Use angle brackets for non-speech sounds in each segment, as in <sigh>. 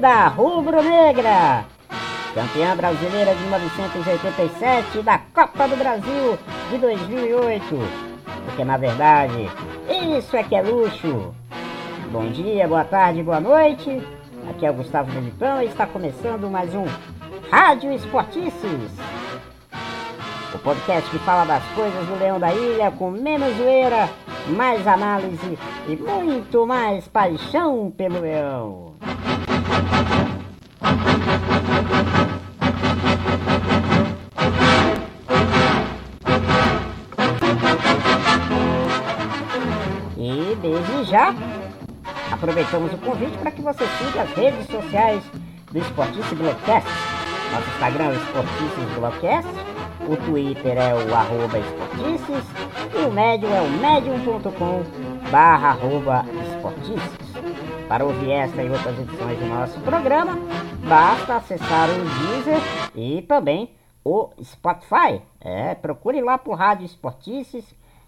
torcida rubro-negra, campeã brasileira de 1987 da Copa do Brasil de 2008. Porque na verdade, isso é que é luxo. Bom dia, boa tarde, boa noite. Aqui é o Gustavo Benitão e está começando mais um Rádio Esportices. O podcast que fala das coisas do Leão da Ilha com menos zoeira, mais análise e muito mais paixão pelo leão. E desde já, aproveitamos o convite para que você siga as redes sociais do Esportice Blogcast. Nosso Instagram é Esportices Blogcast, o Twitter é o arroba Esportices e o Medium é o medium.com barra arroba Esportices. Para ouvir esta e outras edições do nosso programa, basta acessar o Deezer e também o Spotify. É, procure lá por Rádio Esportices,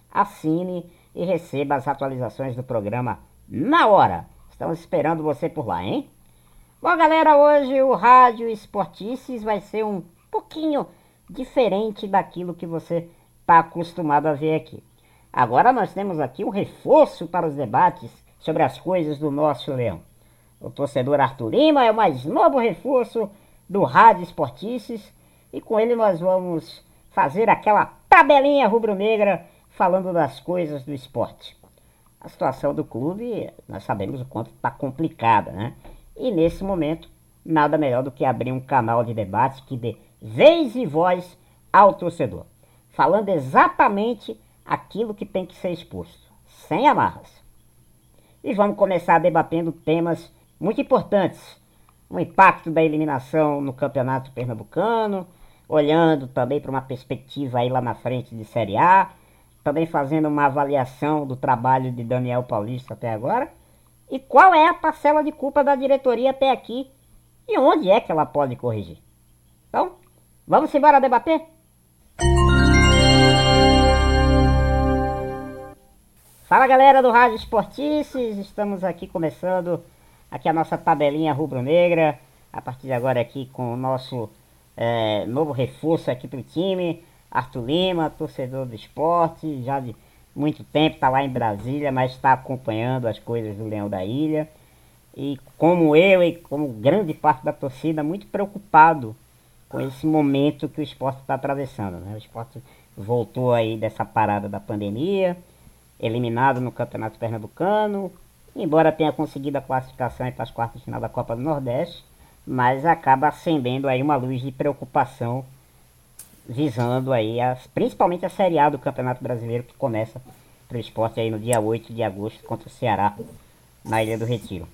assine e receba as atualizações do programa na hora. Estamos esperando você por lá, hein? Bom, galera, hoje o Rádio Esportices vai ser um pouquinho diferente daquilo que você está acostumado a ver aqui. Agora nós temos aqui um reforço para os debates sobre as coisas do nosso leão. O torcedor Arthur Lima é o mais novo reforço do Rádio Esportices e com ele nós vamos fazer aquela tabelinha rubro-negra falando das coisas do esporte. A situação do clube, nós sabemos o quanto está complicada, né? E nesse momento, nada melhor do que abrir um canal de debate que dê vez e voz ao torcedor, falando exatamente aquilo que tem que ser exposto, sem amarras e vamos começar debatendo temas muito importantes. O impacto da eliminação no Campeonato Pernambucano, olhando também para uma perspectiva aí lá na frente de Série A, também fazendo uma avaliação do trabalho de Daniel Paulista até agora, e qual é a parcela de culpa da diretoria até aqui e onde é que ela pode corrigir. Então, vamos embora debater? Fala galera do Rádio Esportices, estamos aqui começando aqui a nossa tabelinha rubro-negra, a partir de agora aqui com o nosso é, novo reforço aqui para o time, Arthur Lima, torcedor do esporte, já de muito tempo está lá em Brasília, mas está acompanhando as coisas do Leão da Ilha. E como eu e como grande parte da torcida, muito preocupado com esse momento que o esporte está atravessando. Né? O esporte voltou aí dessa parada da pandemia, eliminado no Campeonato Pernambucano, embora tenha conseguido a classificação para as quartas de final da Copa do Nordeste, mas acaba acendendo aí uma luz de preocupação visando aí as, principalmente a Série A do Campeonato Brasileiro que começa para o esporte aí no dia 8 de agosto contra o Ceará na Ilha do Retiro.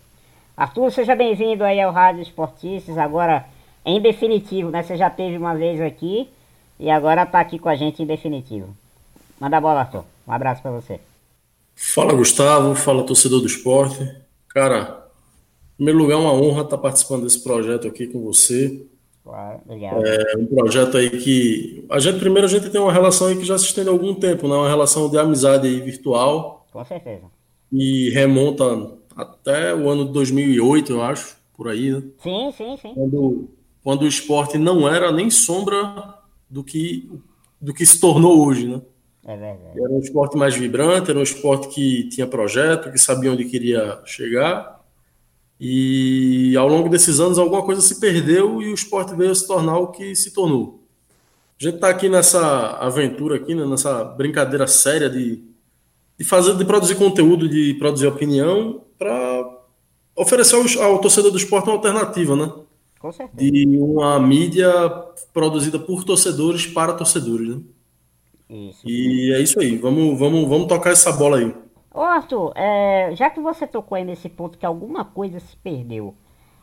Arthur, seja bem-vindo aí ao Rádio Esportistas, agora em definitivo, né? Você já teve uma vez aqui e agora está aqui com a gente em definitivo. Manda a bola, Arthur. Um abraço para você. Fala Gustavo, fala torcedor do esporte. Cara, em primeiro lugar, é uma honra estar participando desse projeto aqui com você. obrigado. É um projeto aí que. A gente, primeiro, a gente tem uma relação aí que já se estende há algum tempo, né? Uma relação de amizade aí virtual. Com certeza. E remonta até o ano de 2008, eu acho, por aí, né? Sim, sim, sim. Quando, quando o esporte não era nem sombra do que, do que se tornou hoje, né? Verdade. Era um esporte mais vibrante, era um esporte que tinha projeto, que sabia onde queria chegar. E ao longo desses anos alguma coisa se perdeu e o esporte veio a se tornar o que se tornou. A gente está aqui nessa aventura aqui, né, nessa brincadeira séria de, de fazer, de produzir conteúdo, de produzir opinião para oferecer ao, ao, torcedor do esporte uma alternativa, né? Com certeza. De uma mídia produzida por torcedores para torcedores, né? Isso. E é isso aí. Vamos, vamos, vamos tocar essa bola aí. Ô Arthur, é, já que você tocou aí nesse ponto que alguma coisa se perdeu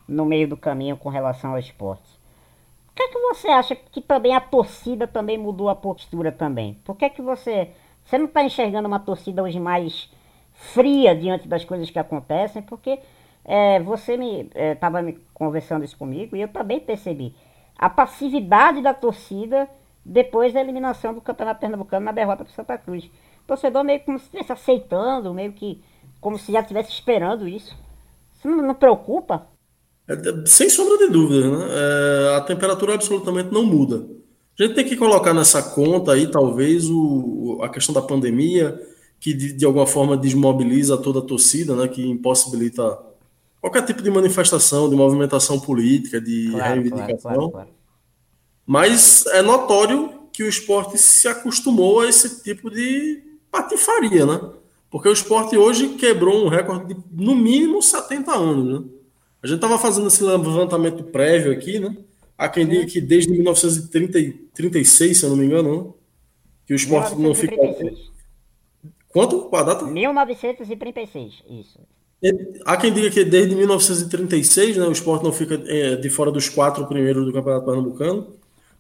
no meio do caminho com relação ao esporte, por que, que você acha que também a torcida também mudou a postura também? Por que, que você. Você não está enxergando uma torcida hoje mais fria diante das coisas que acontecem? Porque é, você me estava é, me conversando isso comigo e eu também percebi a passividade da torcida depois da eliminação do Campeonato Pernambucano na derrota para Santa Cruz. O torcedor meio como se estivesse aceitando, meio que como se já estivesse esperando isso. Isso não, não preocupa? É, sem sombra de dúvida, né? É, a temperatura absolutamente não muda. A gente tem que colocar nessa conta aí, talvez, o, a questão da pandemia, que de, de alguma forma desmobiliza toda a torcida, né? Que impossibilita qualquer tipo de manifestação, de movimentação política, de claro, reivindicação. Claro, claro, Mas é notório que o esporte se acostumou a esse tipo de patifaria, né? Porque o esporte hoje quebrou um recorde de no mínimo 70 anos, né? A gente estava fazendo esse levantamento prévio aqui, né? Há quem diga que desde 1936, se eu não me engano, né? que o esporte não fica. Quanto? Qual a data? 1936, isso. Há quem diga que desde 1936 né, o esporte não fica é, de fora dos quatro primeiros do Campeonato Pernambucano.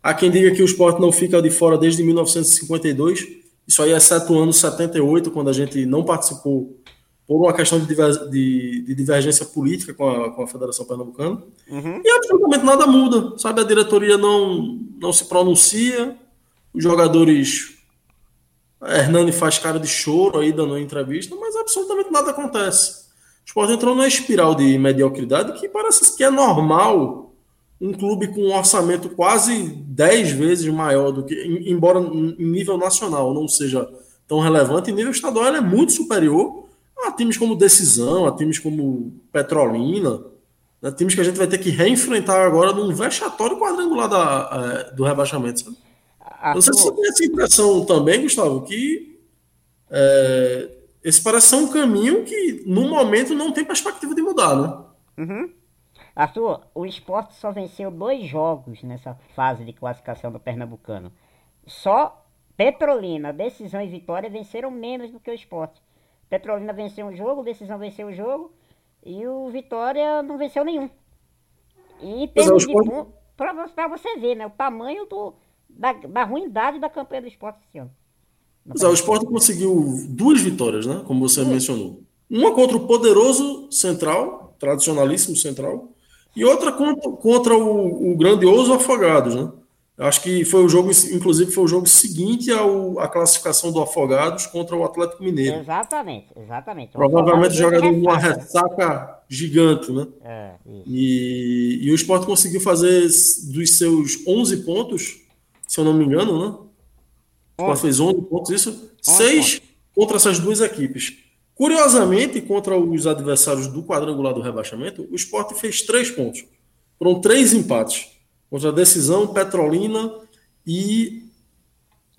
Há quem diga que o esporte não fica de fora desde 1952. Isso aí exceto o ano 78, quando a gente não participou por uma questão de, diver, de, de divergência política com a, com a Federação Pernambucana. Uhum. E absolutamente nada muda. Sabe, a diretoria não, não se pronuncia, os jogadores. A Hernani faz cara de choro aí dando uma entrevista, mas absolutamente nada acontece. O esporte entrou numa espiral de mediocridade que parece que é normal um clube com um orçamento quase 10 vezes maior do que, embora em nível nacional não seja tão relevante, em nível estadual ele é muito superior a times como Decisão, a times como Petrolina, né, times que a gente vai ter que reenfrentar agora num vexatório quadrangular da, é, do rebaixamento. Sabe? Não sei se você tem essa impressão também, Gustavo, que é, esse parece ser um caminho que, no momento, não tem perspectiva de mudar, né? Uhum. Arthur, o esporte só venceu dois jogos nessa fase de classificação do Pernambucano. Só Petrolina, Decisão e Vitória venceram menos do que o esporte. Petrolina venceu um jogo, Decisão venceu o um jogo e o Vitória não venceu nenhum. E em termos de pra, você ver, né? O tamanho do, da, da ruindade da campanha do esporte esse ano. Mas, é, o Sport conseguiu duas vitórias, né? Como você mencionou. Uma contra o poderoso Central, tradicionalíssimo Central, e outra contra, contra o, o, grandioso Afogados, né? Acho que foi o jogo, inclusive foi o jogo seguinte ao, à classificação do Afogados contra o Atlético Mineiro. Exatamente, exatamente. Provavelmente jogador de uma ressaca gigante, né? É, e, e o Sport conseguiu fazer dos seus 11 pontos, se eu não me engano, né? O Sport fez 11 pontos, isso, 6 contra essas duas equipes. Curiosamente, contra os adversários do quadrangular do rebaixamento, o Sport fez 3 pontos. Foram três empates. Contra a Decisão, Petrolina e,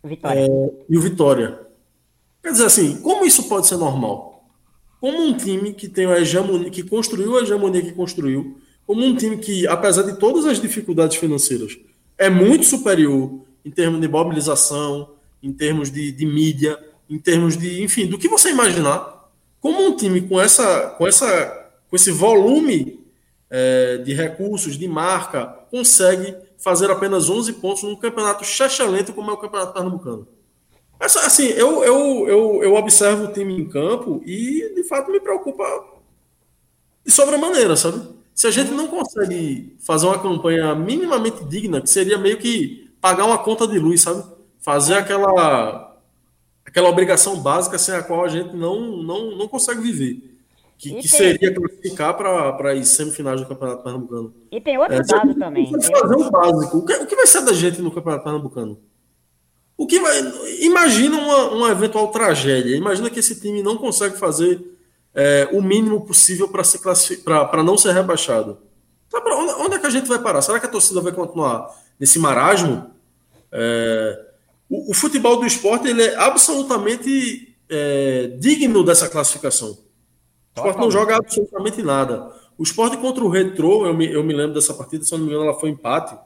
Vitória. É, e o Vitória. Quer dizer assim, como isso pode ser normal? Como um time que tem a hegemonia, que construiu a hegemonia que construiu, como um time que, apesar de todas as dificuldades financeiras, é muito superior em termos de mobilização, em termos de, de mídia, em termos de, enfim, do que você imaginar. Como um time com essa, com essa, com esse volume é, de recursos, de marca, consegue fazer apenas 11 pontos num campeonato chachalento como é o campeonato pernambucano. Mas, assim, eu, eu, eu, eu observo o time em campo e, de fato, me preocupa de sobremaneira, sabe? Se a gente não consegue fazer uma campanha minimamente digna, que seria meio que pagar uma conta de luz, sabe? fazer aquela aquela obrigação básica sem a qual a gente não, não, não consegue viver. Que, que seria classificar para as semifinais do Campeonato Pernambucano. E tem outro é, dado também. Fazer o básico. O que, o que vai ser da gente no Campeonato Pernambucano? O que vai. Imagina uma, uma eventual tragédia. Imagina que esse time não consegue fazer é, o mínimo possível para se para não ser rebaixado. Onde, onde, é que a gente vai parar? Será que a torcida vai continuar nesse marasmo? É, o, o, futebol do esporte ele é absolutamente é, digno dessa classificação. O esporte não joga absolutamente nada. O esporte contra o Retro, eu me, eu me lembro dessa partida, se eu não me engano, ela foi empate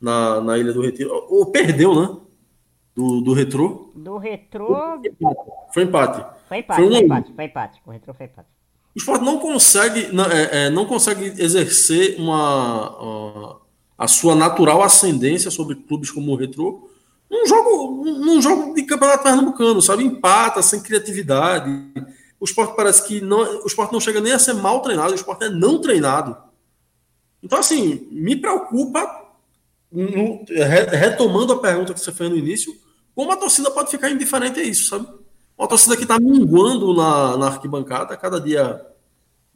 na, na Ilha do Retiro. Ou perdeu, né? do, do retrô? Do retrô. Foi empate. Foi empate, foi, um... foi empate, foi empate. O retrô foi empate. O esporte não consegue, não, é, é, não consegue exercer uma, a sua natural ascendência sobre clubes como o retrô num jogo, num jogo de campeonato pernambucano, sabe? Empata, sem criatividade. O esporte parece que não, o esporte não chega nem a ser mal treinado, o esporte é não treinado. Então, assim, me preocupa, no, retomando a pergunta que você fez no início, como a torcida pode ficar indiferente a isso, sabe? Uma torcida que está minguando na, na arquibancada, cada dia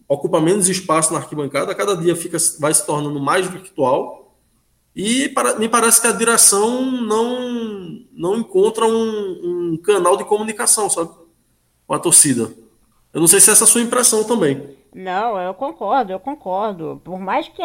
ocupa menos espaço na arquibancada, cada dia fica, vai se tornando mais virtual. E para, me parece que a direção não, não encontra um, um canal de comunicação, sabe? Com a torcida. Eu não sei se é essa é a sua impressão também. Não, eu concordo, eu concordo. Por mais que,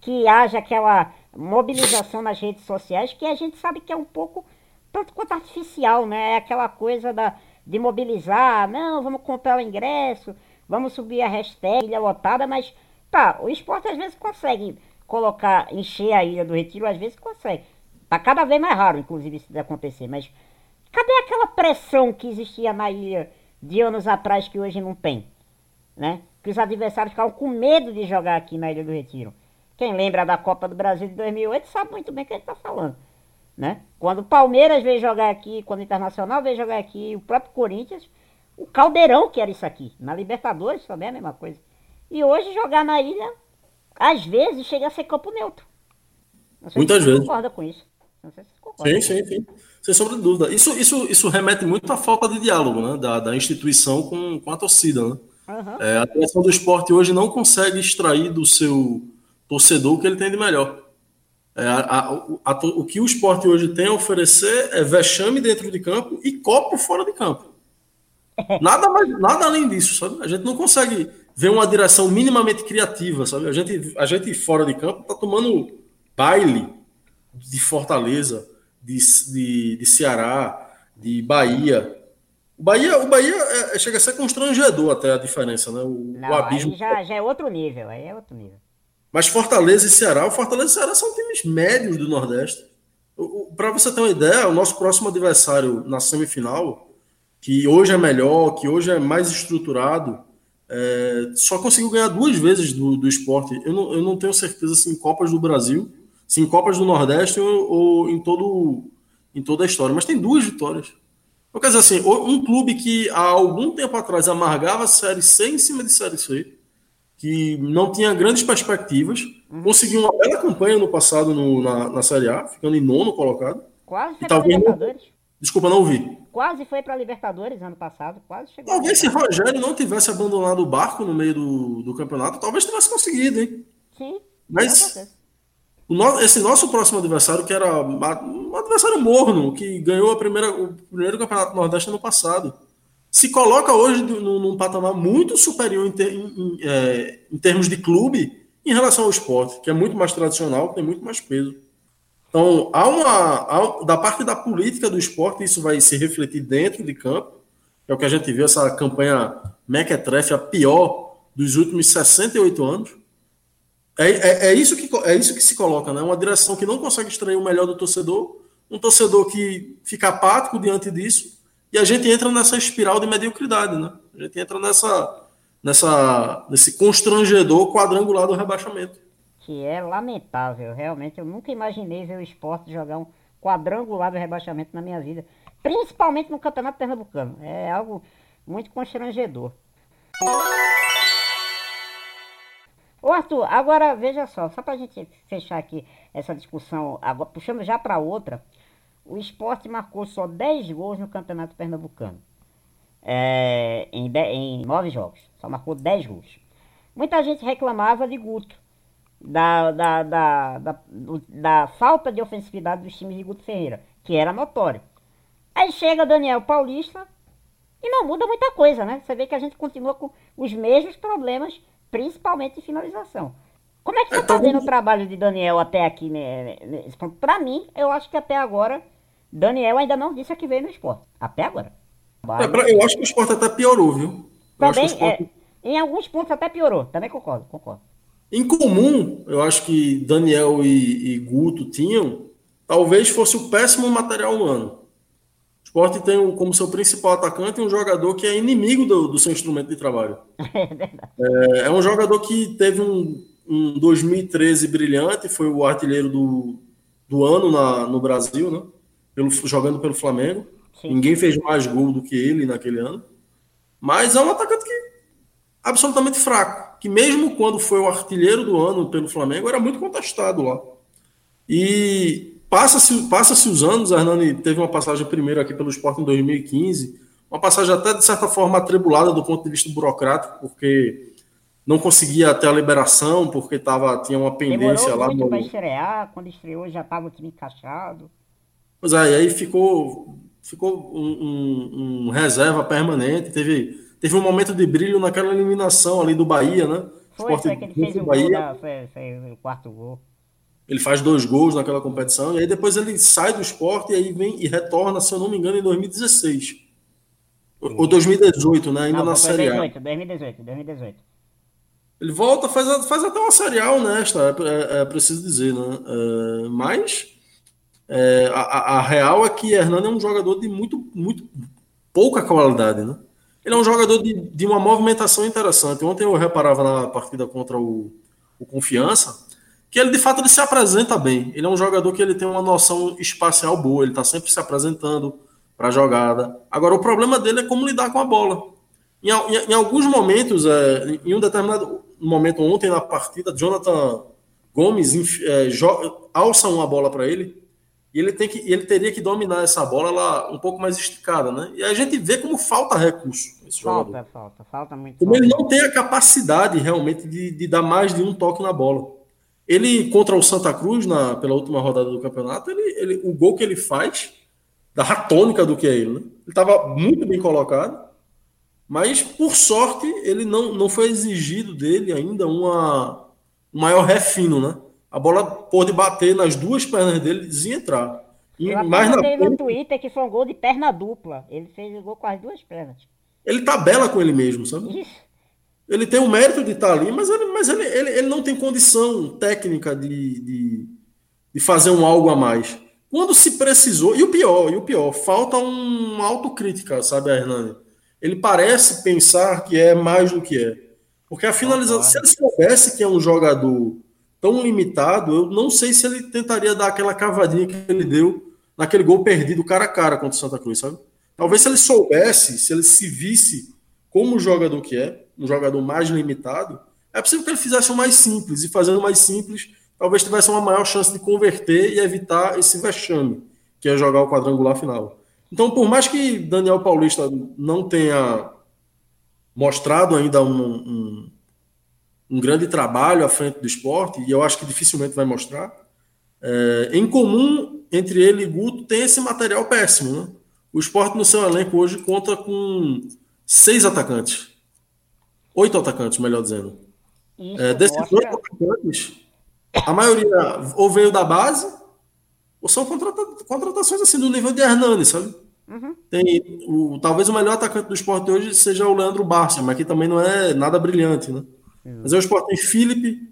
que haja aquela mobilização nas redes sociais, que a gente sabe que é um pouco tanto quanto artificial, né? É aquela coisa da, de mobilizar, não, vamos comprar o ingresso, vamos subir a hashtag ilha lotada, mas tá, o esporte às vezes consegue colocar, encher a ilha do retiro, às vezes consegue. Tá cada vez mais raro, inclusive, isso de acontecer, mas cadê aquela pressão que existia na ilha de anos atrás que hoje não tem? Né? Que os adversários ficavam com medo de jogar aqui na Ilha do Retiro. Quem lembra da Copa do Brasil de 2008 sabe muito bem o que ele está falando. Né? Quando o Palmeiras veio jogar aqui, quando o Internacional veio jogar aqui, o próprio Corinthians, o Caldeirão que era isso aqui. Na Libertadores também é a mesma coisa. E hoje jogar na ilha, às vezes, chega a ser campo neutro. Muitas vezes. concorda com isso. Não sei se você concorda. Sim, sim, sim. Sem sombra de dúvida. Isso, isso, isso remete muito à falta de diálogo né? da, da instituição com, com a torcida. Né? Uhum. É, a direção do esporte hoje não consegue extrair do seu torcedor o que ele tem de melhor. É, a, a, a, o que o esporte hoje tem a oferecer é vexame dentro de campo e copo fora de campo. <laughs> Nada, mais, nada além disso, sabe? A gente não consegue ver uma direção minimamente criativa, sabe? A gente, a gente fora de campo tá tomando baile de Fortaleza, de, de, de Ceará, de Bahia. O Bahia, o Bahia é, chega a ser constrangedor até a diferença, né? O, não, o abismo. já, já é outro nível, aí é outro nível. Mas Fortaleza e Ceará, o Fortaleza e Ceará são times médios do Nordeste. Para você ter uma ideia, o nosso próximo adversário na semifinal, que hoje é melhor, que hoje é mais estruturado, é, só conseguiu ganhar duas vezes do, do esporte. Eu não, eu não tenho certeza se em Copas do Brasil, se em Copas do Nordeste ou, ou em, todo, em toda a história, mas tem duas vitórias. Então, quer dizer assim, um clube que há algum tempo atrás amargava a Série C em cima de Série C, que não tinha grandes perspectivas, uhum. conseguiu uma bela campanha no passado no, na, na Série A, ficando em nono colocado. Quase foi para Libertadores. Desculpa, não ouvi. Quase foi para Libertadores ano passado, quase chegou. Talvez se Rogério não tivesse abandonado o barco no meio do, do campeonato, talvez tivesse conseguido, hein? Sim. Mas o no, esse nosso próximo adversário, que era um adversário morno, que ganhou a primeira, o primeiro campeonato nordeste ano passado se coloca hoje num, patamar muito superior em, ter, em, é, em, termos de clube em relação ao esporte, que é muito mais tradicional, tem muito mais peso. Então, há uma, há, da parte da política do esporte, isso vai se refletir dentro de campo, é o que a gente viu, essa campanha Mequetrefe, a pior dos últimos 68 anos. É, é, é, isso que, é isso que se coloca, né? Uma direção que não consegue extrair o melhor do torcedor, um torcedor que fica apático diante disso, e a gente entra nessa espiral de mediocridade, né? A gente entra nessa, nessa, nesse constrangedor quadrangular do rebaixamento. Que é lamentável, realmente. Eu nunca imaginei ver o esporte jogar um quadrangular do rebaixamento na minha vida. Principalmente no Campeonato Pernambucano. É algo muito constrangedor. Ô Arthur, agora veja só, só pra gente fechar aqui essa discussão, agora puxando já para outra, o esporte marcou só 10 gols no Campeonato Pernambucano. É, em, em 9 jogos. Só marcou 10 gols. Muita gente reclamava de Guto. Da, da, da, da, da falta de ofensividade dos times de Guto Ferreira, que era notório. Aí chega Daniel Paulista e não muda muita coisa, né? Você vê que a gente continua com os mesmos problemas, principalmente de finalização. Como é que você está vendo o trabalho de Daniel até aqui? Né? Para mim, eu acho que até agora Daniel ainda não disse a que veio no esporte. Até agora. É, pra, eu acho que o esporte até piorou, viu? Também, esporte... é, em alguns pontos até piorou. Também concordo, concordo. Em comum, eu acho que Daniel e, e Guto tinham, talvez fosse o péssimo material humano. esporte tem como seu principal atacante um jogador que é inimigo do, do seu instrumento de trabalho. <laughs> É, é, um jogador que teve um, um 2013 brilhante, foi o artilheiro do, do ano na, no Brasil, né? Pelo, jogando pelo Flamengo. Sim. Ninguém fez mais gol do que ele naquele ano. Mas é um atacante que absolutamente fraco, que mesmo quando foi o artilheiro do ano pelo Flamengo, era muito contestado lá. E passa-se passa os anos, a Hernani teve uma passagem primeiro aqui pelo esporte em 2015, uma passagem até de certa forma atribulada do ponto de vista burocrático, porque não conseguia ter a liberação, porque tava, tinha uma pendência Demorou lá. Muito no... para estrear, quando estreou já estava o time encaixado. Pois é, e aí ficou, ficou um, um, um reserva permanente, teve teve um momento de brilho naquela eliminação ali do Bahia, né? Foi, foi que ele fez o Bahia. Gol da, foi, foi o quarto gol. Ele faz dois gols naquela competição, e aí depois ele sai do esporte e aí vem e retorna, se eu não me engano, em 2016. Ou 2018, né? Ainda não, na Série A. 2018, 2018. Ele volta, faz, faz até uma Série A honesta, é, é, é preciso dizer, né? É, mas é, a, a, real é que Hernani é um jogador de muito, muito pouca qualidade, né? Ele é um jogador de, de uma movimentação interessante. Ontem eu reparava na partida contra o, o Confiança que ele de fato ele se apresenta bem. Ele é um jogador que ele tem uma noção espacial boa, ele está sempre se apresentando para a jogada. Agora, o problema dele é como lidar com a bola. Em, em, em alguns momentos, é, em um determinado momento ontem na partida, Jonathan Gomes é, alça uma bola para ele e ele, tem que, ele teria que dominar essa bola lá um pouco mais esticada, né? E a gente vê como falta recurso. Esse falta, jogador. falta, falta muito. Como falta. ele não tem a capacidade realmente de, de, dar mais de um toque na bola. Ele, contra o Santa Cruz, na, pela última rodada do campeonato, ele, ele, o gol que ele faz, da ratônica do que é ele, né? Ele estava muito bem colocado, mas, por sorte, ele não, não foi exigido dele ainda uma, um maior refino, né? A bola pôde bater nas duas pernas dele e entrar. E Eu mais na no Twitter que foi um gol de perna dupla. Ele fez o gol com as duas pernas. Ele tabela com ele mesmo, sabe? Isso. Ele tem o mérito de estar ali, mas ele, mas ele, ele, ele não tem condição técnica de, de, de fazer um algo a mais. Quando se precisou, e o pior, e o pior, falta uma autocrítica, sabe, Hernani? Ele parece pensar que é mais do que é. Porque a finalização, se ele soubesse que é um jogador tão limitado, eu não sei se ele tentaria dar aquela cavadinha que ele deu naquele gol perdido cara a cara contra o Santa Cruz, sabe? Talvez se ele soubesse, se ele se visse como jogador que é, um jogador mais limitado, é possível que ele fizesse o mais simples, e fazendo mais simples, talvez tivesse uma maior chance de converter e evitar esse vexame, que é jogar o quadrangular final. Então, por mais que Daniel Paulista não tenha mostrado ainda um, um um grande trabalho à frente do esporte, e eu acho que dificilmente vai mostrar. É, em comum, entre ele e Guto, tem esse material péssimo. Né? O esporte no seu elenco hoje conta com seis atacantes. Oito atacantes, melhor dizendo. é, desses oito atacantes, a maioria ou veio da base, ou são contrata contratações assim do nível de Hernani, sabe? Uhum. Tem o, talvez o melhor atacante do esporte hoje seja o Leandro Barça, mas que também não é nada brilhante, né? Mas é o Sport tem Felipe,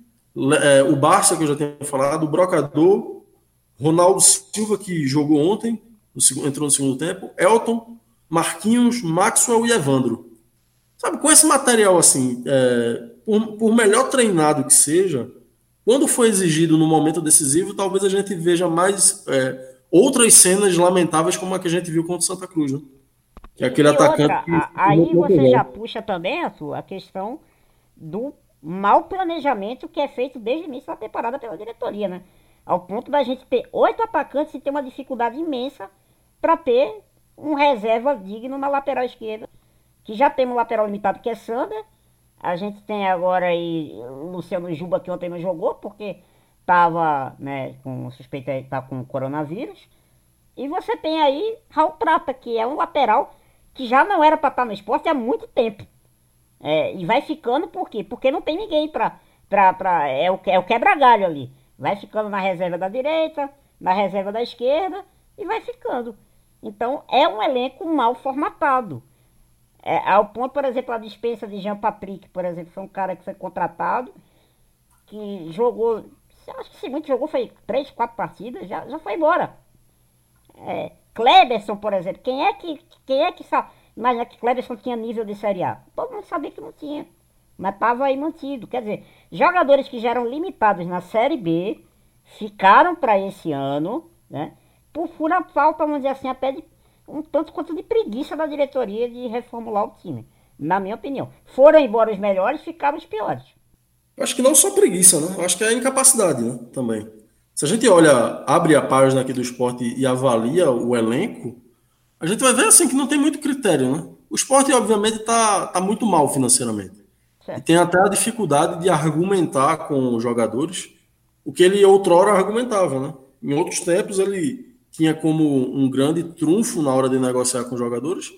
é, o Barça, que eu já tenho falado, o Brocador, Ronaldo Silva, que jogou ontem, no, entrou no segundo tempo, Elton, Marquinhos, Maxwell e Evandro. Sabe, com esse material assim, é, por, por, melhor treinado que seja, quando for exigido no momento decisivo, talvez a gente veja mais é, outras cenas lamentáveis como a que a gente viu contra o Santa Cruz, né? Que é aquele e atacante. Outra, que, aí você já puxa também a sua a questão do mau planejamento que é feito desde o início da temporada pela diretoria, né? Ao ponto da gente ter oito atacantes e ter uma dificuldade imensa para ter um reserva digno na lateral esquerda. Que já tem um lateral limitado que é Sander. A gente tem agora aí Luciano Juba que ontem não jogou porque tava, né, com suspeita de tá com coronavírus. E você tem aí Raul Prata, que é um lateral que já não era para estar no esporte há muito tempo. É, e vai ficando por quê? Porque não tem ninguém pra. pra, pra é, o, é o quebra-galho ali. Vai ficando na reserva da direita, na reserva da esquerda e vai ficando. Então é um elenco mal formatado. É, ao ponto, por exemplo, a dispensa de Jean Patrick, por exemplo, foi um cara que foi contratado, que jogou, acho que o seguinte jogou foi três, quatro partidas, já, já foi embora. É, Kleberson, por exemplo, quem é que, quem é que sabe? Imagina que Kleberson tinha nível de Série A. Todo mundo sabia que não tinha. Mas estava aí mantido. Quer dizer, jogadores que já eram limitados na Série B ficaram para esse ano, né? Por pura falta, vamos dizer assim, até de um tanto quanto de preguiça da diretoria de reformular o time. Na minha opinião. Foram embora os melhores, ficaram os piores. Acho que não só preguiça, né? Acho que é incapacidade, né? Também. Se a gente olha, abre a página aqui do esporte e avalia o elenco, a gente vai ver assim que não tem muito critério, né? O esporte, obviamente, está tá muito mal financeiramente. Certo. E tem até a dificuldade de argumentar com os jogadores o que ele outrora argumentava, né? Em outros tempos, ele tinha como um grande trunfo na hora de negociar com os jogadores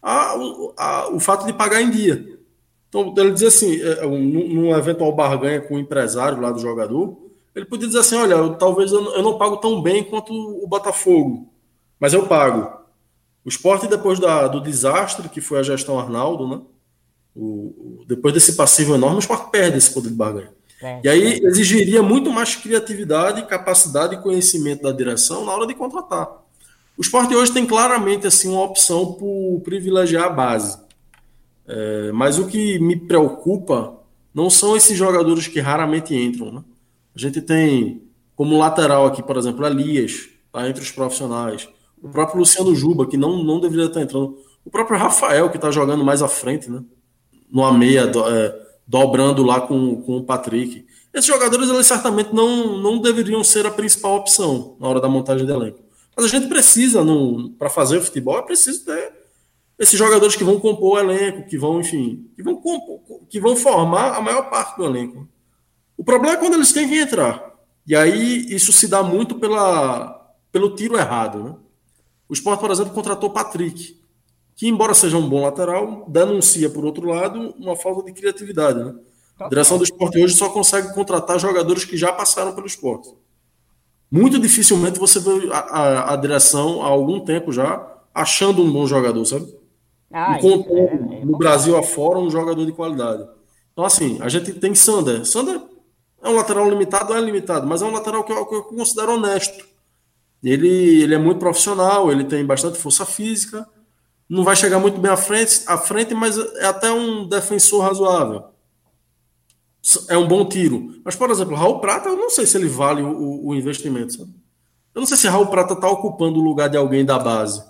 a, a, o fato de pagar em dia. Então, ele dizia assim, é, num eventual barganha com o empresário lá do jogador, ele podia dizer assim, olha, eu, talvez eu não pago tão bem quanto o Botafogo, mas eu pago. O esporte, depois da, do desastre que foi a gestão Arnaldo, né? O, o, depois desse passivo enorme, o esporte perde esse poder de barganha. É, e aí é. exigiria muito mais criatividade, capacidade e conhecimento da direção na hora de contratar. O esporte hoje tem claramente assim uma opção por privilegiar a base. É, mas o que me preocupa não são esses jogadores que raramente entram. Né? A gente tem como lateral aqui, por exemplo, Elias, tá entre os profissionais. O próprio Luciano Juba, que não, não deveria estar entrando. O próprio Rafael, que está jogando mais à frente, né? Numa meia, do, é, dobrando lá com, com o Patrick. Esses jogadores, eles certamente não, não deveriam ser a principal opção na hora da montagem do elenco. Mas a gente precisa, para fazer o futebol, é preciso ter esses jogadores que vão compor o elenco, que vão, enfim, que vão, compor, que vão formar a maior parte do elenco. O problema é quando eles têm que entrar. E aí isso se dá muito pela, pelo tiro errado. Né? O Sport, por exemplo, contratou Patrick, que, embora seja um bom lateral, denuncia, por outro lado, uma falta de criatividade. Né? A direção do esporte hoje só consegue contratar jogadores que já passaram pelo esporte. Muito dificilmente você vê a, a, a direção, há algum tempo já, achando um bom jogador, sabe? Ah, Encontrando é, é no Brasil afora um jogador de qualidade. Então, assim, a gente tem Sander. Sander é um lateral limitado, é limitado, mas é um lateral que eu, que eu considero honesto. Ele, ele é muito profissional, ele tem bastante força física, não vai chegar muito bem à frente, à frente, mas é até um defensor razoável. É um bom tiro. Mas, por exemplo, Raul Prata, eu não sei se ele vale o, o investimento. Sabe? Eu não sei se Raul Prata está ocupando o lugar de alguém da base.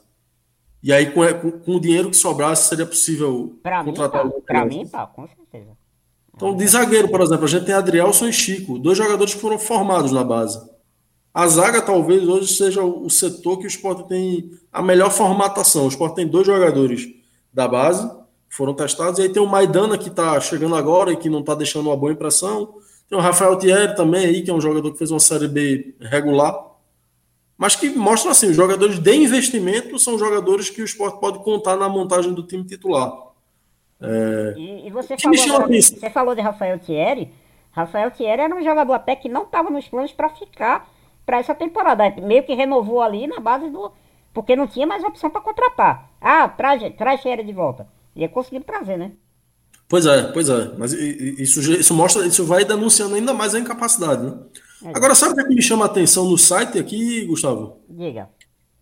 E aí, com, com, com o dinheiro que sobrasse, seria possível pra contratar mim, tá. Para mim, tá, com certeza. Então, de zagueiro, por exemplo, a gente tem Adrielson e Chico, dois jogadores que foram formados na base. A zaga talvez hoje seja o setor que o esporte tem a melhor formatação. O esporte tem dois jogadores da base, foram testados, e aí tem o Maidana que está chegando agora e que não está deixando uma boa impressão. Tem o Rafael Thierry também aí, que é um jogador que fez uma série B regular. Mas que mostra assim, os jogadores de investimento são jogadores que o esporte pode contar na montagem do time titular. É... E, e, você, falou, você falou de Rafael Thierry. Rafael Thierry era um jogador até que não estava nos planos para ficar para essa temporada. Meio que renovou ali na base do. Porque não tinha mais opção para contratar. Ah, traz, traz Xera de volta. E é conseguido trazer, né? Pois é, pois é. Mas isso, isso mostra, isso vai denunciando ainda mais a incapacidade, né? É. Agora, sabe o que me chama a atenção no site aqui, Gustavo? Diga.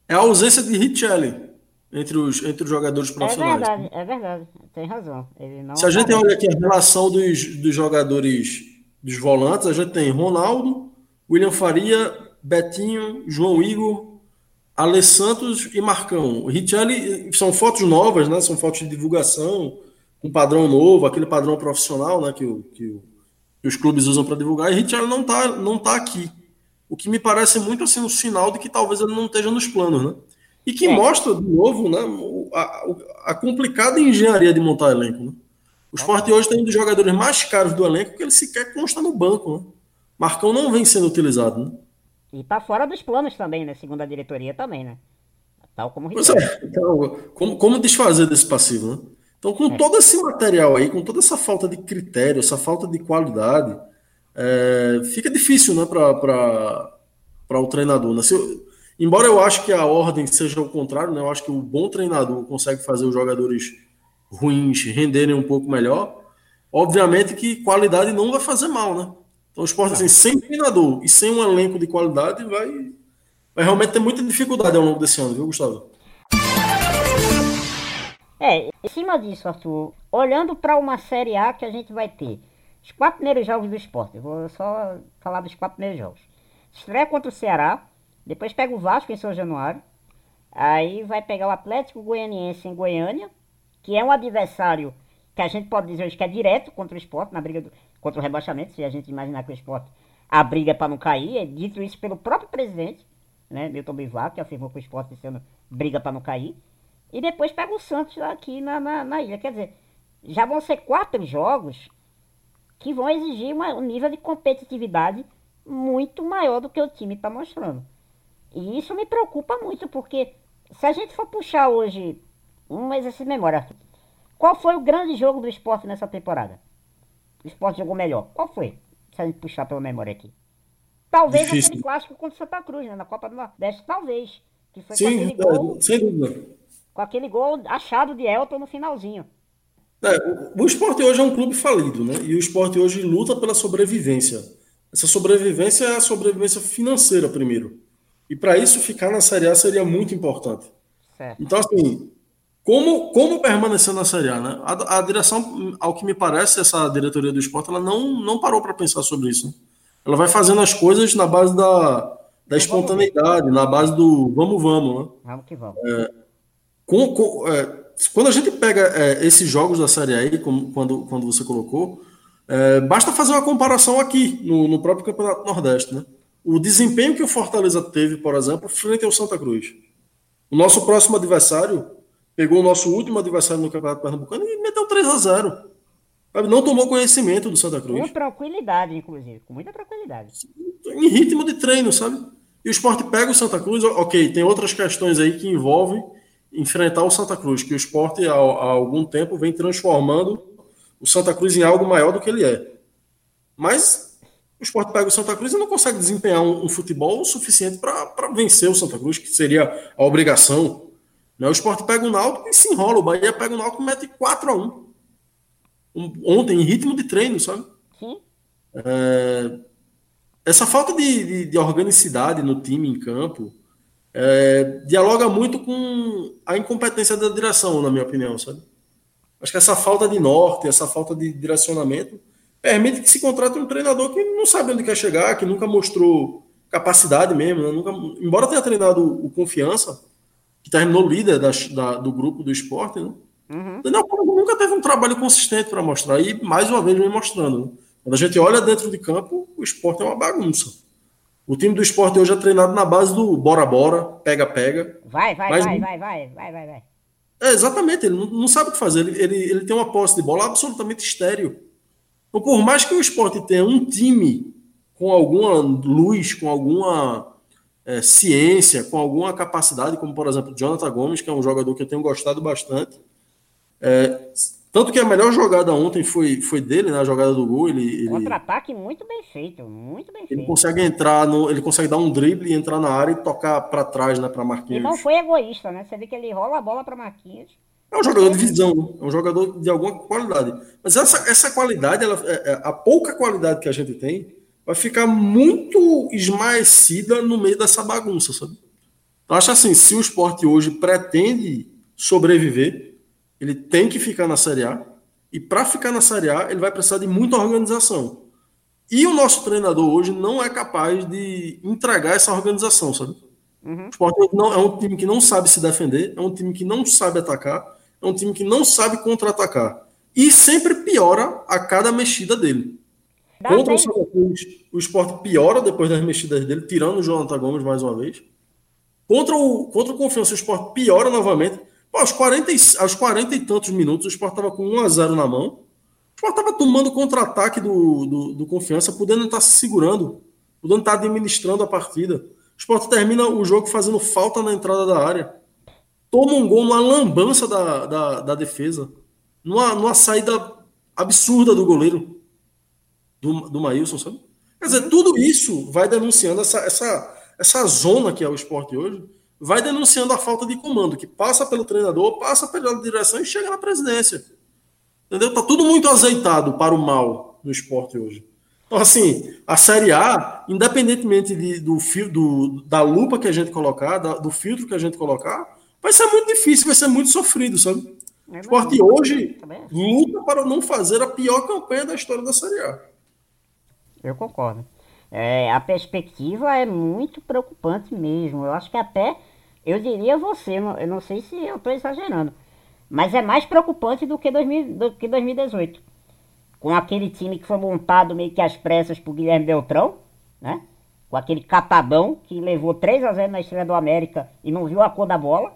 É a ausência de Richelli entre os, entre os jogadores é profissionais. É verdade, é verdade. Tem razão. Se a gente olha aqui a relação dos, dos jogadores, dos volantes, a gente tem Ronaldo, William Faria, Betinho, João Igor, Ale Santos e Marcão. Richelli são fotos novas, né? São fotos de divulgação, um padrão novo, aquele padrão profissional, né? Que, o, que, o, que os clubes usam para divulgar. E Richelli não está não tá aqui. O que me parece muito assim um sinal de que talvez ele não esteja nos planos, né? E que é. mostra, de novo, né, a, a, complicada engenharia de montar elenco. Né? O Sport hoje tem um dos jogadores mais caros do elenco que ele sequer consta no banco. Né? Marcão não vem sendo utilizado. Né? E tá fora dos planos também, né? Segundo a diretoria também, né? Tal como pois é. Então, como, como desfazer desse passivo, né? Então, com é. todo esse material aí, com toda essa falta de critério, essa falta de qualidade, é, fica difícil, né, para o treinador. Né? Se, embora eu acho que a ordem seja o contrário, né? Eu acho que o bom treinador consegue fazer os jogadores ruins renderem um pouco melhor. Obviamente que qualidade não vai fazer mal, né? Então, o esporte, assim, sem treinador e sem um elenco de qualidade, vai, vai realmente ter muita dificuldade ao longo desse ano, viu, Gustavo? É, em cima disso, Arthur, olhando para uma Série A que a gente vai ter, os quatro primeiros jogos do esporte, vou só falar dos quatro primeiros jogos. Estreia contra o Ceará, depois pega o Vasco em São Januário, aí vai pegar o Atlético Goianiense em Goiânia, que é um adversário que a gente pode dizer hoje que é direto contra o esporte, na briga do, contra o rebaixamento, se a gente imaginar que o esporte a briga para não cair, é dito isso pelo próprio presidente, né, Milton Bivar, que afirmou que o esporte sendo briga para não cair. E depois pega o Santos aqui na, na, na, ilha. Quer dizer, já vão ser quatro jogos que vão exigir uma, um nível de competitividade muito maior do que o time está mostrando. E isso me preocupa muito, porque se a gente for puxar hoje um exercício de memória, qual foi o grande jogo do esporte nessa temporada? O esporte jogou melhor. Qual foi? Se a gente puxar pela memória aqui. Talvez Difícil. aquele clássico contra o Santa Cruz, né? Na Copa do Nordeste, talvez. Que foi Sim, com aquele é, gol. Sem dúvida com aquele gol achado de Elton no finalzinho. É, o, o esporte hoje é um clube falido, né? E o esporte hoje luta pela sobrevivência. Essa sobrevivência é a sobrevivência financeira, primeiro. E para isso, ficar na Série A seria muito importante. Certo. Então, assim, como, como permanecer na Série A, né? A, a, direção, ao que me parece, essa diretoria do esporte, ela não, não parou para pensar sobre isso. Né? Ela vai fazendo as coisas na base da, da espontaneidade, na base do vamos, vamos, né? Vamos que vamos. É, com, com, é, quando a gente pega é, esses jogos da Série A, como, quando, quando você colocou, é, basta fazer uma comparação aqui, no, no, próprio Campeonato Nordeste. Né? O desempenho que o Fortaleza teve, por exemplo, frente ao Santa Cruz. O nosso próximo adversário pegou o nosso último adversário no Campeonato Pernambucano e meteu 3 a 0 Não tomou conhecimento do Santa Cruz. Com tranquilidade, inclusive. Com muita tranquilidade. Em ritmo de treino, sabe? E o esporte pega o Santa Cruz, ok, tem outras questões aí que envolvem enfrentar o Santa Cruz, que o esporte há, há algum tempo vem transformando o Santa Cruz em algo maior do que ele é. Mas o esporte pega o Santa Cruz e não consegue desempenhar um, um futebol suficiente para vencer o Santa Cruz, que seria a obrigação. Né? O esporte pega o Náutico e se enrola. O Bahia pega o Náutico e mete 4 a 1 um, Ontem, em ritmo de treino, sabe? Sim. É, essa falta de, de, de organicidade no time em campo é, dialoga muito com a incompetência da direção, na minha opinião, sabe? Acho que essa falta de norte, essa falta de direcionamento, permite que se contrate um treinador que não sabe onde quer chegar, que nunca mostrou capacidade mesmo, né? nunca, embora tenha treinado o Confiança, que terminou líder da, da, do grupo do esporte, né? Uhum. Daniel nunca teve um trabalho consistente para mostrar, e mais uma vez vem mostrando. Né? Quando a gente olha dentro de campo, o esporte é uma bagunça. O time do esporte hoje é treinado na base do bora bora, pega pega. Vai, vai, vai, vai, vai, vai, vai, vai. É, exatamente, ele não, não sabe o que fazer. Ele, ele, ele tem uma posse de bola absolutamente estéreo. Então, por mais que o esporte tenha um time com alguma luz, com alguma é, ciência, com alguma capacidade, como por exemplo Jonathan Gomes, que é um jogador que eu tenho gostado bastante. É, tanto que a melhor jogada ontem foi, foi dele, né? A jogada do gol. Ele, ele... Contra-ataque muito bem feito, muito bem feito. Ele consegue entrar, no, ele consegue dar um drible e entrar na área e tocar para trás, né? Para Marquinhos. E não foi egoísta, né? Você vê que ele rola a bola para Marquinhos. É um jogador de visão, é um jogador de alguma qualidade. Mas essa, essa qualidade, ela, é, é, a pouca qualidade que a gente tem, vai ficar muito esmaecida no meio dessa bagunça, sabe? Então, acho assim, se o esporte hoje pretende sobreviver, ele tem que ficar na Série A. E para ficar na Série A, ele vai precisar de muita organização. E o nosso treinador hoje não é capaz de entregar essa organização, sabe? Uhum. O Sport não, é um time que não sabe se defender, é um time que não sabe atacar, é um time que não sabe contra-atacar. E sempre piora a cada mexida dele. Contra o Cruz, o esporte piora depois das mexidas dele, tirando o Jonathan Gomes mais uma vez. Contra o, contra o Confiança, o esporte piora novamente. Pô, aos, 40, aos 40 e tantos minutos, o Sport estava com 1 a 0 na mão. O Sport estava tomando contra-ataque do, do, do, Confiança, podendo estar se segurando, podendo estar administrando a partida. O Sport termina o jogo fazendo falta na entrada da área. Toma um gol numa lambança da, da, da defesa. Numa, numa saída absurda do goleiro, do, do Maílson, sabe? Quer dizer, tudo isso vai denunciando essa, essa, essa zona que é o esporte hoje vai denunciando a falta de comando, que passa pelo treinador, passa pela direção e chega na presidência. Entendeu? Tá tudo muito azeitado para o mal no esporte hoje. Então, assim, a Série A, independentemente de, do, do, da lupa que a gente colocar, da, do filtro que a gente colocar, vai ser muito difícil, vai ser muito sofrido, sabe? É o esporte hoje luta para não fazer a pior campanha da história da Série A. Eu concordo. É, a perspectiva é muito preocupante mesmo. Eu acho que até, eu diria você, eu não sei se eu estou exagerando, mas é mais preocupante do que, 2000, do que 2018. Com aquele time que foi montado meio que às pressas por Guilherme Beltrão, né? Com aquele catadão que levou 3 a 0 na Estrela do América e não viu a cor da bola.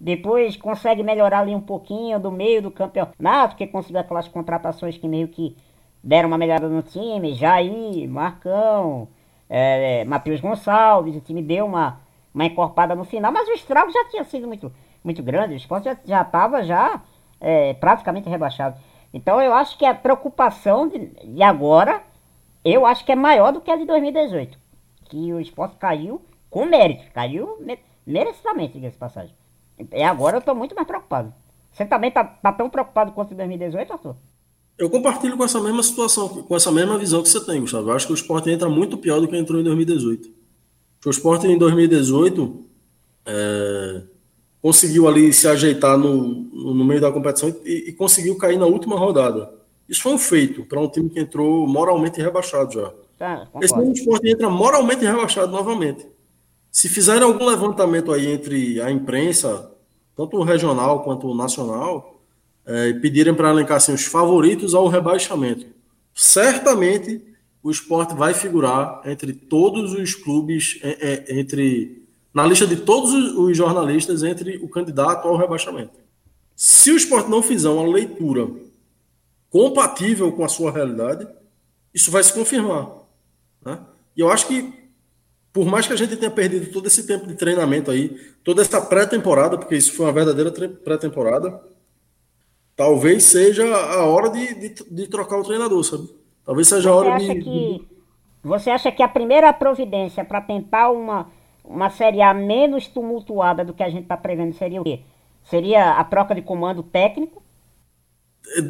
Depois consegue melhorar ali um pouquinho do meio do campeonato, que conseguiu aquelas contratações que meio que deram uma melhorada no time, Jair, Marcão, é, Matheus Gonçalves, o time deu uma, uma encorpada no final, mas o estrago já tinha sido muito, muito grande, o esporte já estava já, é, praticamente rebaixado. Então eu acho que a preocupação de, de, agora, eu acho que é maior do que a de 2018. Que o esporte caiu com mérito, caiu merecidamente, diga-se passagem. E agora eu estou muito mais preocupado. Você também está tá tão preocupado quanto em 2018, Arthur? Eu compartilho com essa mesma situação, com essa mesma visão que você tem, Gustavo. Eu acho que o esporte entra muito pior do que entrou em 2018. O esporte em 2018 é, conseguiu ali se ajeitar no, no meio da competição e, e, conseguiu cair na última rodada. Isso foi um feito para um time que entrou moralmente rebaixado já. Tá, Esse mesmo esporte entra moralmente rebaixado novamente. Se fizerem algum levantamento aí entre a imprensa, tanto regional quanto nacional, é, e pedirem para elencar assim, os favoritos ao rebaixamento. Certamente o esporte vai figurar entre todos os clubes, é, é, entre na lista de todos os jornalistas, entre o candidato ao rebaixamento. Se o esporte não fizer uma leitura compatível com a sua realidade, isso vai se confirmar. Né? E eu acho que, por mais que a gente tenha perdido todo esse tempo de treinamento aí, toda essa pré-temporada, porque isso foi uma verdadeira pré-temporada, talvez seja a hora de, de, de trocar o treinador, sabe? Talvez seja a hora de, que, Você acha que a primeira providência para tentar uma, uma Série A menos tumultuada do que a gente está prevendo seria o quê? Seria a troca de comando técnico?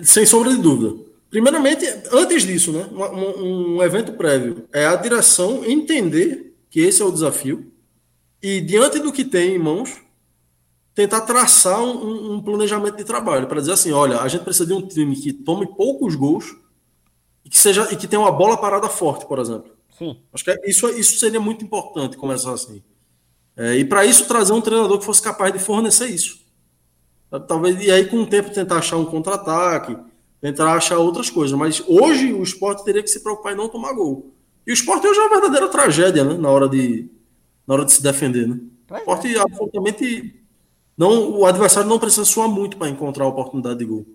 Sem sombra de dúvida. Primeiramente, antes disso, né, um, um evento prévio, é a direção entender que esse é o desafio e, diante do que tem em mãos, tentar traçar um, um planejamento de trabalho para dizer assim, olha, a gente precisa de um time que tome poucos gols e que seja e que tenha uma bola parada forte, por exemplo. Sim. Acho que é, isso, isso seria muito importante começar assim. É, e para isso trazer um treinador que fosse capaz de fornecer isso. Talvez e aí com o tempo tentar achar um contra-ataque, tentar achar outras coisas. Mas hoje o esporte teria que se preocupar em não tomar gol. E o esporte hoje é uma verdadeira tragédia, né? Na hora de, na hora de se defender, né? O esporte é. absolutamente não, o adversário não precisa suar muito para encontrar a oportunidade de gol.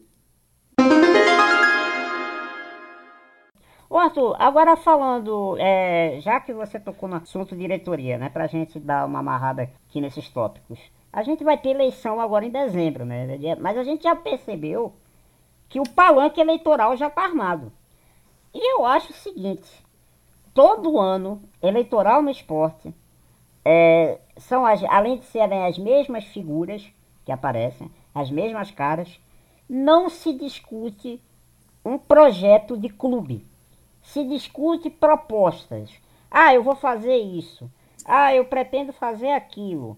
Ô Arthur, agora falando, é, já que você tocou no assunto diretoria, né, pra gente dar uma amarrada aqui nesses tópicos. A gente vai ter eleição agora em dezembro, né? Mas a gente já percebeu que o palanque eleitoral já está armado. E eu acho o seguinte: todo ano eleitoral no esporte é, são as, além de serem as mesmas figuras que aparecem, as mesmas caras, não se discute um projeto de clube. Se discute propostas. Ah, eu vou fazer isso. Ah, eu pretendo fazer aquilo.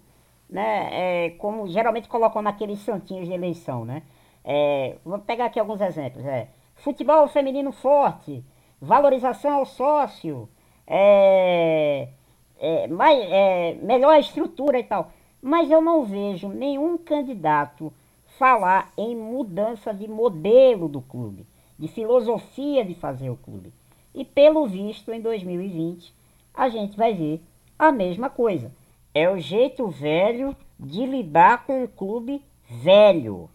Né? É, como geralmente colocam naqueles santinhos de eleição. Né? É, vou pegar aqui alguns exemplos. É, futebol feminino forte, valorização ao sócio, é, é, mais, é, melhor estrutura e tal. Mas eu não vejo nenhum candidato falar em mudança de modelo do clube, de filosofia de fazer o clube. E pelo visto, em 2020, a gente vai ver a mesma coisa. É o jeito velho de lidar com o clube velho.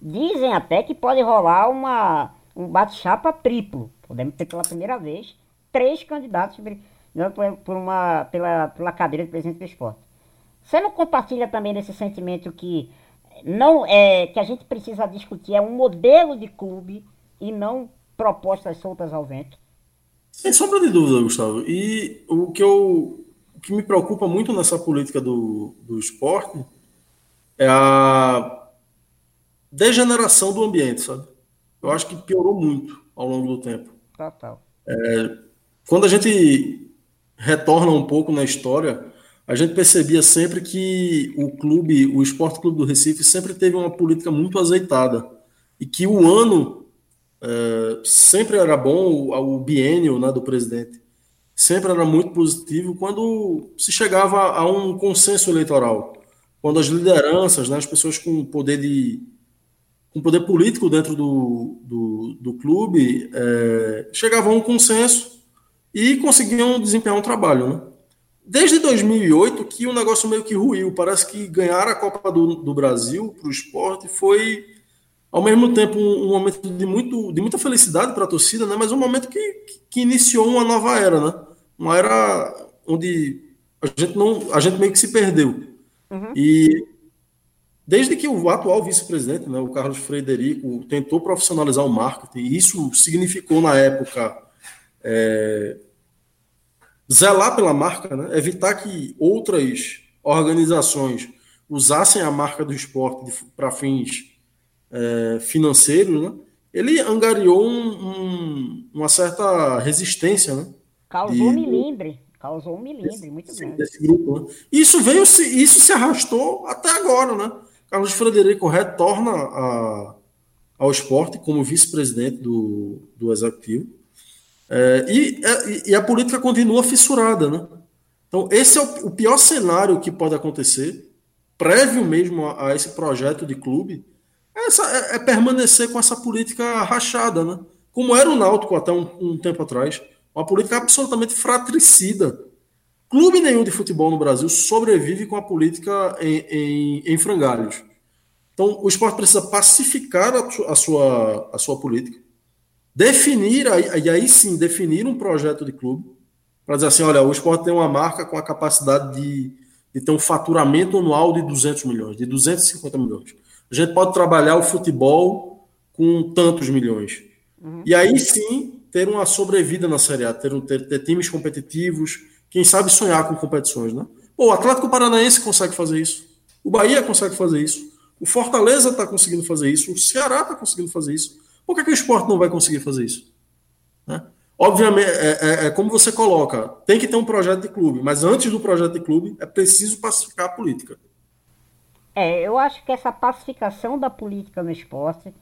Dizem até que pode rolar uma, um bate-chapa triplo. Podemos ter pela primeira vez três candidatos não por, por uma, pela, pela cadeira de presidente do esporte. Você não compartilha também desse sentimento que não é que a gente precisa discutir é um modelo de clube e não propostas soltas ao vento? Sem sombra de dúvida, Gustavo. E o que eu o que me preocupa muito nessa política do, do esporte é a degeneração do ambiente, sabe? Eu acho que piorou muito ao longo do tempo. Total. É, quando a gente retorna um pouco na história, a gente percebia sempre que o clube, o Esporte Clube do Recife, sempre teve uma política muito azeitada e que o ano é, sempre era bom, o, o biênio né, do presidente sempre era muito positivo quando se chegava a um consenso eleitoral, quando as lideranças, né, as pessoas com poder de com poder político dentro do, do, do clube é, chegavam a um consenso e conseguiam desempenhar um trabalho, né? Desde 2008 que o negócio meio que ruiu. Parece que ganhar a Copa do, do Brasil para o esporte foi, ao mesmo tempo, um, um, momento de, muito, de muita felicidade para a torcida, né? mas um momento que, que iniciou uma nova era. Né? Uma era onde a gente, não, a gente meio que se perdeu. Uhum. E desde que o atual vice-presidente, né, o Carlos Frederico, tentou profissionalizar o marketing, isso significou na época. É, zelar pela marca, né? evitar que outras organizações usassem a marca do esporte para fins é, financeiros, né? ele angariou um, um, uma certa resistência. Né? Causou um milindre. Causou um milindre, muito grande. Desse grupo, né? Isso veio, isso se arrastou até agora, né? Carlos Frederico retorna a, ao esporte como vice-presidente do, do executivo é, e, é, e, a política continua fissurada, né? Então, esse é o, o pior cenário que pode acontecer, prévio mesmo a, a esse projeto de clube, essa, é, é, permanecer com essa política rachada, né? Como era o Náutico até um, um tempo atrás, uma política absolutamente fratricida. Clube nenhum de futebol no Brasil sobrevive com a política em, em, em frangalhos. Então, o esporte precisa pacificar a, a, sua, a sua política, definir, e aí sim, definir um projeto de clube, para dizer assim, olha, o esporte tem uma marca com a capacidade de, de ter um faturamento anual de 200 milhões, de 250 milhões. A gente pode trabalhar o futebol com tantos milhões. Uhum. E aí sim, ter uma sobrevida na Série A, ter, ter, ter times competitivos, quem sabe sonhar com competições, né? Pô, o Atlético Paranaense consegue fazer isso. O Bahia consegue fazer isso. O Fortaleza está conseguindo fazer isso. O Ceará está conseguindo fazer isso. Por que, que o esporte não vai conseguir fazer isso? Né? Obviamente, é, é, é, como você coloca, tem que ter um projeto de clube, mas antes do projeto de clube é preciso pacificar a política. É, eu acho que essa pacificação da política no esporte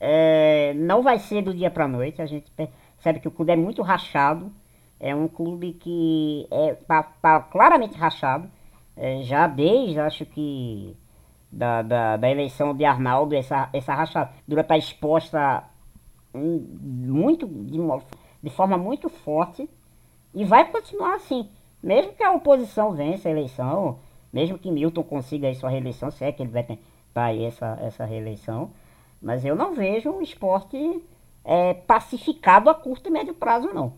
é, não vai ser do dia para noite. A gente percebe que o clube é muito rachado. É um clube que está tá claramente rachado. É, já desde, acho que da, da, da, eleição de Arnaldo, essa, essa rachadura está exposta muito, de, de forma muito forte e vai continuar assim. Mesmo que a oposição vença a eleição, mesmo que Milton consiga aí sua reeleição, se é que ele vai tentar aí essa, essa reeleição, mas eu não vejo um esporte é, pacificado a curto e médio prazo, não.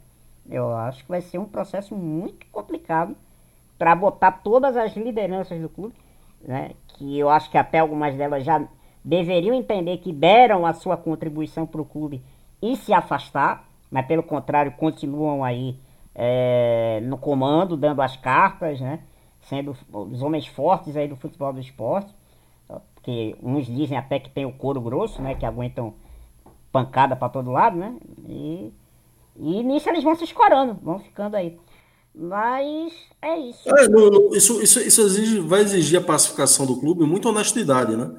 Eu acho que vai ser um processo muito complicado para botar todas as lideranças do clube né, que eu acho que até algumas delas já deveriam entender que deram a sua contribuição para o clube e se afastar, mas pelo contrário continuam aí é, no comando, dando as cartas, né, sendo os homens fortes aí do futebol do esporte, porque uns dizem até que tem o couro grosso, né, que aguentam pancada para todo lado, né, e, e nisso eles vão se escorando, vão ficando aí. Mas é isso. É, não, não, isso isso, isso exige, vai exigir a pacificação do clube, muita honestidade, né?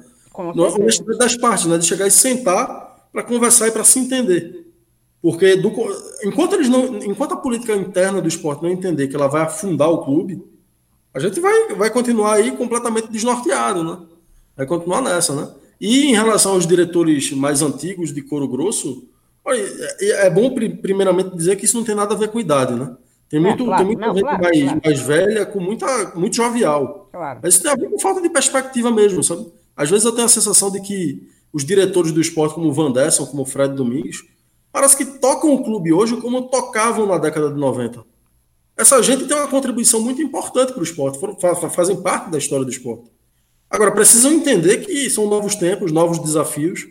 honestidade das partes, né? De chegar e sentar para conversar e para se entender. Porque do, enquanto, eles não, enquanto a política interna do esporte não entender que ela vai afundar o clube, a gente vai, vai continuar aí completamente desnorteado, né? Vai continuar nessa, né? E em relação aos diretores mais antigos de couro grosso, olha, é, é bom primeiramente dizer que isso não tem nada a ver com idade, né? Tem, muito, é, claro. tem muita não, gente claro, mais, claro. mais velha, com muita, muito jovial. Mas isso tem a ver com falta de perspectiva mesmo, sabe? Às vezes eu tenho a sensação de que os diretores do esporte, como o Van Desson, como o Fred Domingues, parece que tocam o clube hoje como tocavam na década de 90. Essa gente tem uma contribuição muito importante para o esporte, fazem parte da história do esporte. Agora, precisam entender que são novos tempos, novos desafios,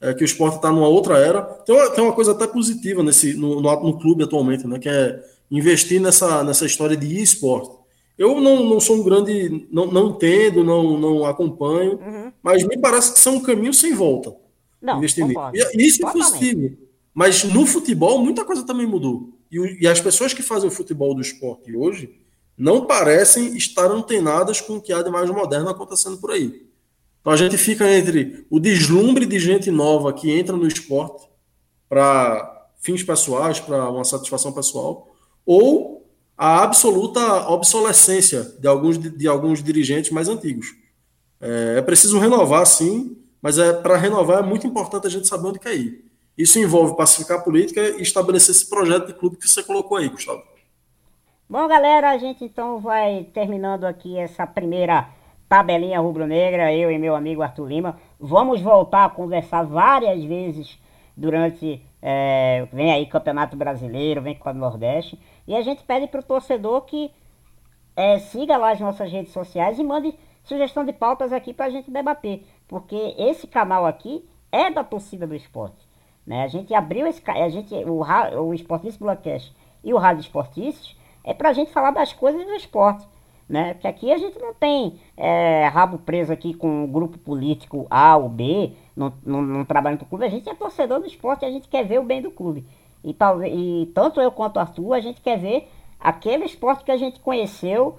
é, que o esporte está numa outra era. Tem uma, tem uma coisa até positiva nesse, no, no, no clube atualmente, né, que é investir nessa, nessa história de esporte. Eu não, não sou um grande, não, não entendo, não, não acompanho, uhum. mas me parece que são um caminho sem volta. Não, investir nisso. E isso é possível. Mas no futebol, muita coisa também mudou. E, e as pessoas que fazem o futebol do esporte hoje não parecem estar antenadas com o que há de mais moderno acontecendo por aí. Então a gente fica entre o deslumbre de gente nova que entra no esporte para fins pessoais, para uma satisfação pessoal, ou a absoluta obsolescência de alguns, de alguns dirigentes mais antigos. É, é preciso renovar, sim, mas é, para renovar é muito importante a gente saber onde quer ir. Isso envolve pacificar a política e estabelecer esse projeto de clube que você colocou aí, Gustavo. Bom, galera, a gente então vai terminando aqui essa primeira tabelinha rubro-negra, eu e meu amigo Arthur Lima. Vamos voltar a conversar várias vezes durante. É, vem aí Campeonato Brasileiro, vem Copa do Nordeste. E a gente pede para o torcedor que é, siga lá as nossas redes sociais e mande sugestão de pautas aqui para a gente debater. Porque esse canal aqui é da torcida do esporte. Né? A gente abriu esse. A gente, o, o Esportista Blockcast e o Rádio Esportistas é para a gente falar das coisas do esporte. Né? Porque aqui a gente não tem é, rabo preso aqui com um grupo político A ou B, não, não, não trabalha no clube, a gente é torcedor do esporte, a gente quer ver o bem do clube. E, talvez, e tanto eu quanto o Arthur, a gente quer ver aquele esporte que a gente conheceu,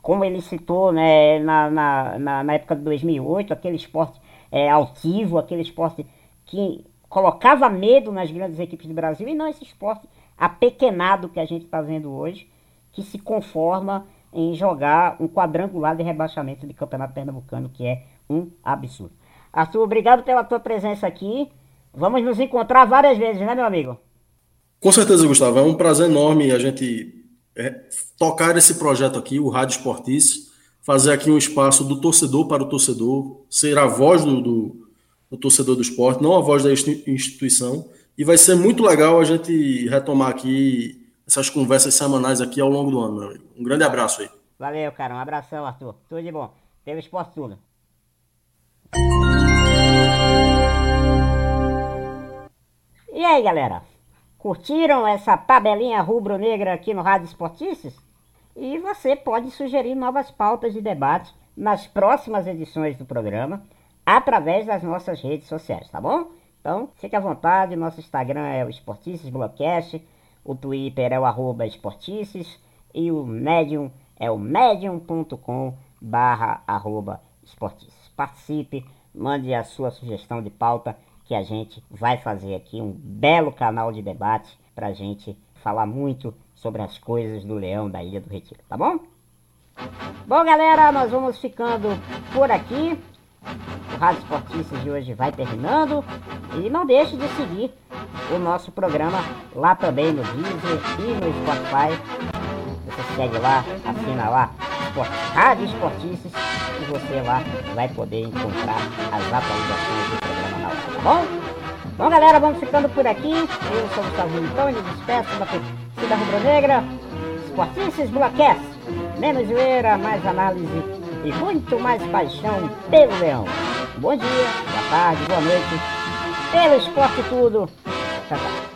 como ele citou né, na, na, na, na época de 2008, aquele esporte é, altivo, aquele esporte que colocava medo nas grandes equipes do Brasil, e não esse esporte apequenado que a gente está vendo hoje, que se conforma em jogar um quadrangular de rebaixamento de campeonato pernambucano, que é um absurdo. Arthur, obrigado pela tua presença aqui. Vamos nos encontrar várias vezes, né, meu amigo? Com certeza, Gustavo. É um prazer enorme a gente é, tocar esse projeto aqui, o Rádio Esportice, fazer aqui um espaço do torcedor para o torcedor, ser a voz do, do, do torcedor do esporte, não a voz da instituição. E vai ser muito legal a gente retomar aqui essas conversas semanais aqui ao longo do ano, meu amigo. Um grande abraço aí. Valeu, cara. Um abração, Arthur. Tudo de bom. Teve esporte tudo. E aí, galera? Curtiram essa tabelinha rubro-negra aqui no Rádio Esportices? E você pode sugerir novas pautas de debate nas próximas edições do programa através das nossas redes sociais, tá bom? Então, fique à vontade, nosso Instagram é o Esportices Blogcast, o Twitter é o arroba esportices e o Medium é o medium.com barra arroba esportices. Participe, mande a sua sugestão de pauta que a gente vai fazer aqui um belo canal de debate para a gente falar muito sobre as coisas do Leão da Ilha do Retiro, tá bom? Bom, galera, nós vamos ficando por aqui. O Rádio Esportistas de hoje vai terminando. E não deixe de seguir o nosso programa lá também no Deezer e no Spotify. Você segue lá, assina lá, Rádio Esportistas, e você lá vai poder encontrar as atualizações do tá bom? Bom, galera, vamos ficando por aqui. Eu sou o Gustavo Então, e me despeço da torcida rubro-negra. Esportices do Menos zoeira, mais análise e muito mais paixão pelo leão. Bom dia, boa tarde, boa noite. Pelo esporte tudo. Tchau, tchau.